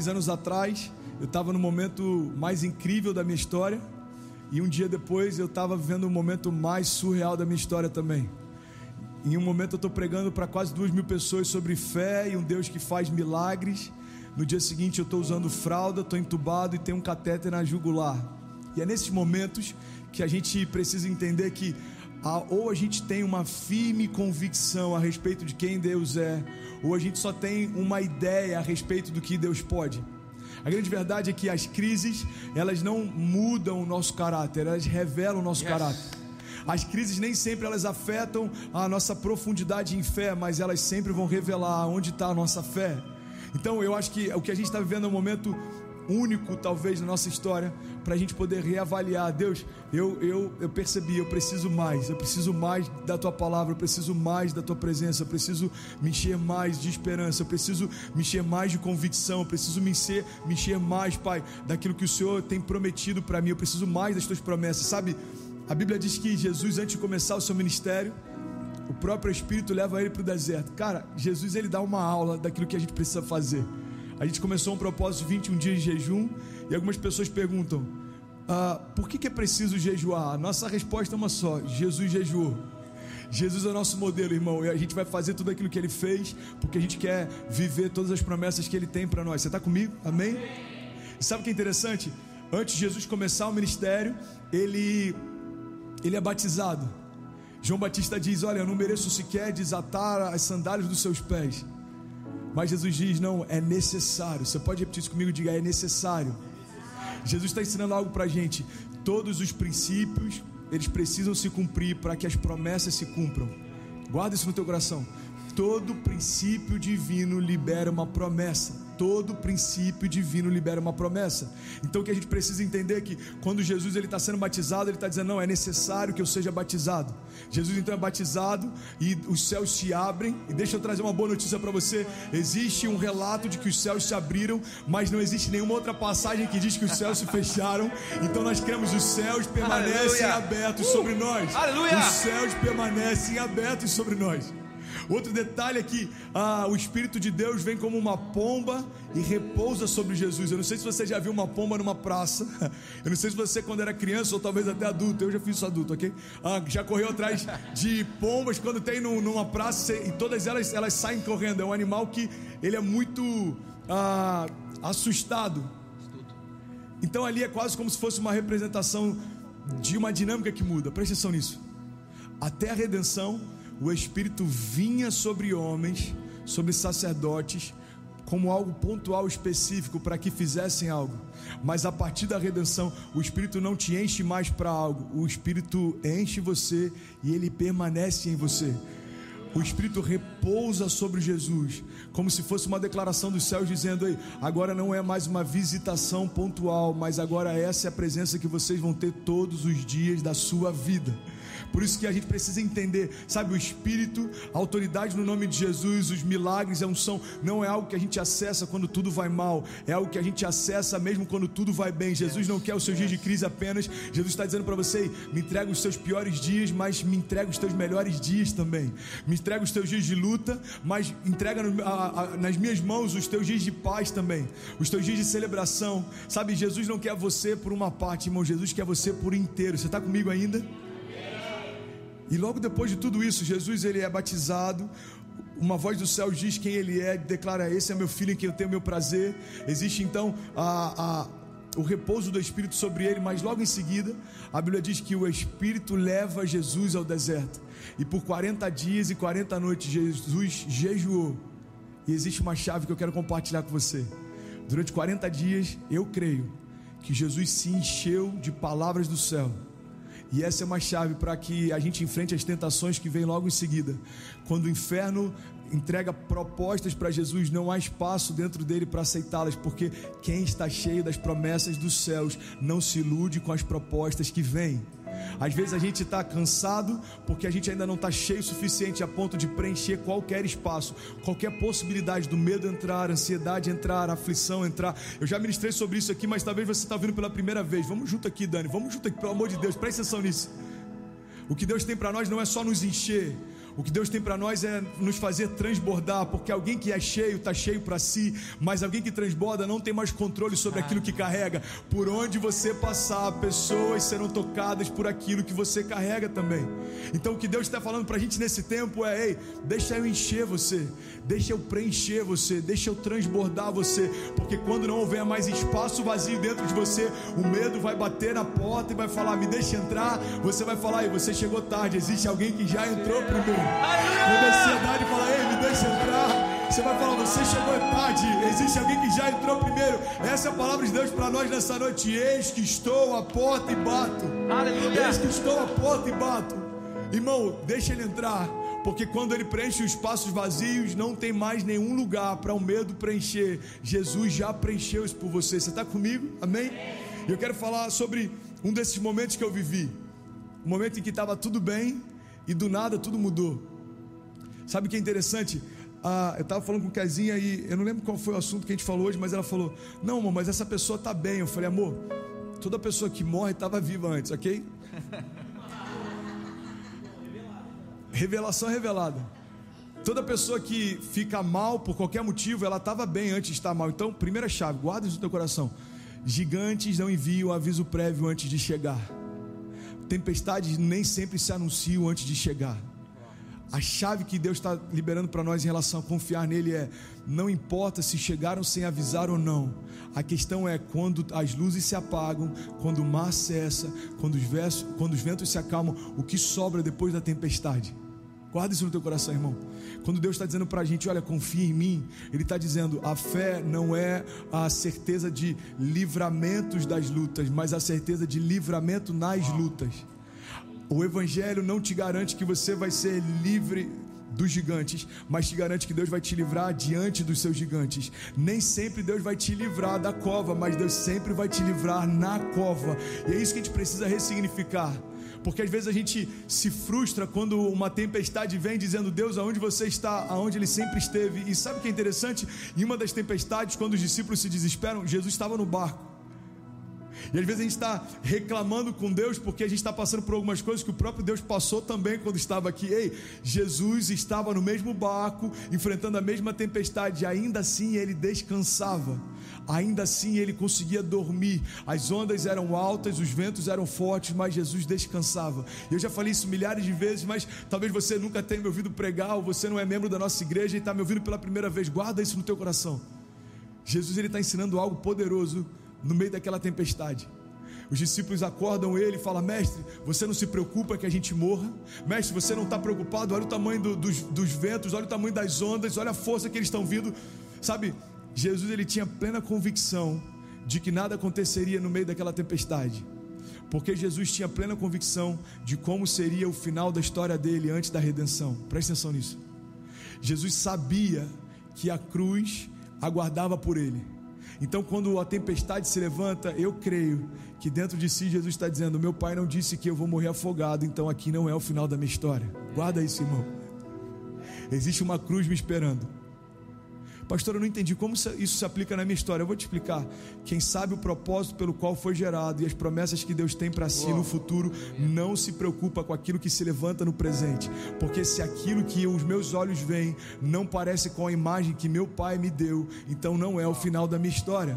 três anos atrás, eu estava no momento mais incrível da minha história, e um dia depois eu estava vivendo o momento mais surreal da minha história também. Em um momento eu estou pregando para quase duas mil pessoas sobre fé e um Deus que faz milagres. No dia seguinte eu estou usando fralda, estou entubado e tenho um catéter na jugular. E é nesses momentos que a gente precisa entender que ou a gente tem uma firme convicção a respeito de quem Deus é, ou a gente só tem uma ideia a respeito do que Deus pode. A grande verdade é que as crises, elas não mudam o nosso caráter, elas revelam o nosso yes. caráter. As crises nem sempre elas afetam a nossa profundidade em fé, mas elas sempre vão revelar onde está a nossa fé. Então eu acho que o que a gente está vivendo é um momento único, talvez, na nossa história, para a gente poder reavaliar. Deus, eu, eu, eu percebi, eu preciso mais, eu preciso mais da tua palavra, eu preciso mais da tua presença, eu preciso me encher mais de esperança, eu preciso me encher mais de convicção, eu preciso me encher, me encher mais, Pai, daquilo que o Senhor tem prometido para mim, eu preciso mais das tuas promessas, sabe? A Bíblia diz que Jesus, antes de começar o seu ministério, o próprio Espírito leva ele para o deserto. Cara, Jesus ele dá uma aula daquilo que a gente precisa fazer. A gente começou um propósito de 21 dias de jejum e algumas pessoas perguntam: ah, por que, que é preciso jejuar? A nossa resposta é uma só: Jesus jejuou. Jesus é o nosso modelo, irmão, e a gente vai fazer tudo aquilo que ele fez, porque a gente quer viver todas as promessas que ele tem para nós. Você está comigo? Amém? Sabe o que é interessante? Antes de Jesus começar o ministério, ele, ele é batizado. João Batista diz: Olha, eu não mereço sequer desatar as sandálias dos seus pés. Mas Jesus diz: não, é necessário. Você pode repetir isso comigo? Diga: é necessário. Jesus está ensinando algo para a gente. Todos os princípios, eles precisam se cumprir para que as promessas se cumpram. Guarda isso no teu coração. Todo princípio divino libera uma promessa todo princípio divino libera uma promessa. Então o que a gente precisa entender é que quando Jesus ele está sendo batizado, ele está dizendo não é necessário que eu seja batizado. Jesus então é batizado e os céus se abrem. E deixa eu trazer uma boa notícia para você: existe um relato de que os céus se abriram, mas não existe nenhuma outra passagem que diz que os céus se fecharam. Então nós cremos os céus permanecem Aleluia. abertos sobre nós. Aleluia. Os céus permanecem abertos sobre nós. Outro detalhe é que ah, o Espírito de Deus vem como uma pomba e repousa sobre Jesus. Eu não sei se você já viu uma pomba numa praça. Eu não sei se você, quando era criança ou talvez até adulto, eu já fiz isso adulto, ok? Ah, já correu atrás de pombas quando tem numa praça e todas elas, elas saem correndo. É um animal que ele é muito ah, assustado. Então ali é quase como se fosse uma representação de uma dinâmica que muda. Presta atenção nisso. Até a redenção o Espírito vinha sobre homens, sobre sacerdotes, como algo pontual específico para que fizessem algo. Mas a partir da redenção, o Espírito não te enche mais para algo, o Espírito enche você e ele permanece em você. O Espírito repousa sobre Jesus, como se fosse uma declaração dos céus dizendo: aí, agora não é mais uma visitação pontual, mas agora essa é a presença que vocês vão ter todos os dias da sua vida. Por isso que a gente precisa entender, sabe, o Espírito, a autoridade no nome de Jesus, os milagres, a unção, não é algo que a gente acessa quando tudo vai mal, é algo que a gente acessa mesmo quando tudo vai bem. Jesus não quer os seus dias de crise apenas, Jesus está dizendo para você: me entrega os seus piores dias, mas me entrega os teus melhores dias também. Me entrega os teus dias de luta, mas entrega nas minhas mãos os teus dias de paz também, os teus dias de celebração. Sabe, Jesus não quer você por uma parte, irmão, Jesus quer você por inteiro. Você está comigo ainda? E logo depois de tudo isso, Jesus ele é batizado. Uma voz do céu diz quem ele é, declara: Esse é meu filho em quem eu tenho meu prazer. Existe então a, a, o repouso do Espírito sobre ele, mas logo em seguida, a Bíblia diz que o Espírito leva Jesus ao deserto. E por 40 dias e 40 noites, Jesus jejuou. E existe uma chave que eu quero compartilhar com você. Durante 40 dias, eu creio que Jesus se encheu de palavras do céu e essa é uma chave para que a gente enfrente as tentações que vêm logo em seguida. Quando o inferno entrega propostas para Jesus, não há espaço dentro dele para aceitá-las, porque quem está cheio das promessas dos céus não se ilude com as propostas que vêm. Às vezes a gente está cansado porque a gente ainda não está cheio o suficiente a ponto de preencher qualquer espaço, qualquer possibilidade do medo entrar, ansiedade entrar, aflição entrar. Eu já ministrei sobre isso aqui, mas talvez você está vindo pela primeira vez. Vamos junto aqui, Dani. Vamos junto aqui, pelo amor de Deus. Presta atenção nisso. O que Deus tem para nós não é só nos encher. O que Deus tem para nós é nos fazer transbordar, porque alguém que é cheio está cheio para si, mas alguém que transborda não tem mais controle sobre aquilo que carrega. Por onde você passar, pessoas serão tocadas por aquilo que você carrega também. Então o que Deus está falando para a gente nesse tempo é: ei, deixa eu encher você, deixa eu preencher você, deixa eu transbordar você, porque quando não houver mais espaço vazio dentro de você, o medo vai bater na porta e vai falar: me deixa entrar. Você vai falar: e você chegou tarde. Existe alguém que já entrou primeiro. Quando a ansiedade fala, ei, me deixa entrar. Você vai falar, você chegou tarde. Existe alguém que já entrou primeiro. Essa é a palavra de Deus para nós nessa noite. Eis que estou à porta e bato. Aleluia. Eis que estou à porta e bato. Irmão, deixa ele entrar. Porque quando ele preenche os espaços vazios, não tem mais nenhum lugar para o medo preencher. Jesus já preencheu isso por você. Você está comigo? Amém? E eu quero falar sobre um desses momentos que eu vivi. Um momento em que estava tudo bem, e do nada tudo mudou. Sabe o que é interessante? Ah, eu estava falando com Casinha e eu não lembro qual foi o assunto que a gente falou hoje, mas ela falou: Não, amor, mas essa pessoa está bem. Eu falei: Amor, toda pessoa que morre estava viva antes, ok? Revelação revelada. Toda pessoa que fica mal por qualquer motivo, ela estava bem antes de estar mal. Então, primeira chave, guarda isso no teu coração. Gigantes não enviam aviso prévio antes de chegar. Tempestades nem sempre se anunciam antes de chegar. A chave que Deus está liberando para nós em relação a confiar nele é: não importa se chegaram sem avisar ou não, a questão é quando as luzes se apagam, quando o mar cessa, quando os, versos, quando os ventos se acalmam, o que sobra depois da tempestade. Guarda isso no teu coração, irmão. Quando Deus está dizendo para a gente, olha, confia em mim, Ele está dizendo: a fé não é a certeza de livramentos das lutas, mas a certeza de livramento nas lutas. O Evangelho não te garante que você vai ser livre dos gigantes, mas te garante que Deus vai te livrar diante dos seus gigantes. Nem sempre Deus vai te livrar da cova, mas Deus sempre vai te livrar na cova. E é isso que a gente precisa ressignificar. Porque às vezes a gente se frustra quando uma tempestade vem dizendo: Deus, aonde você está? Aonde ele sempre esteve. E sabe o que é interessante? Em uma das tempestades, quando os discípulos se desesperam, Jesus estava no barco. E às vezes a gente está reclamando com Deus porque a gente está passando por algumas coisas que o próprio Deus passou também quando estava aqui. Ei, Jesus estava no mesmo barco, enfrentando a mesma tempestade, e ainda assim ele descansava. Ainda assim ele conseguia dormir. As ondas eram altas, os ventos eram fortes, mas Jesus descansava. Eu já falei isso milhares de vezes, mas talvez você nunca tenha me ouvido pregar, ou você não é membro da nossa igreja e está me ouvindo pela primeira vez. Guarda isso no teu coração. Jesus ele está ensinando algo poderoso no meio daquela tempestade. Os discípulos acordam ele e falam: Mestre, você não se preocupa que a gente morra? Mestre, você não está preocupado? Olha o tamanho do, dos, dos ventos, olha o tamanho das ondas, olha a força que eles estão vindo. Sabe, Jesus ele tinha plena convicção de que nada aconteceria no meio daquela tempestade. Porque Jesus tinha plena convicção de como seria o final da história dele antes da redenção. Presta atenção nisso. Jesus sabia que a cruz aguardava por ele. Então, quando a tempestade se levanta, eu creio que dentro de si Jesus está dizendo: Meu pai não disse que eu vou morrer afogado, então aqui não é o final da minha história. Guarda isso, irmão. Existe uma cruz me esperando. Pastor, eu não entendi como isso se aplica na minha história. Eu vou te explicar. Quem sabe o propósito pelo qual foi gerado e as promessas que Deus tem para si no futuro, não se preocupa com aquilo que se levanta no presente. Porque se aquilo que os meus olhos veem não parece com a imagem que meu pai me deu, então não é o final da minha história.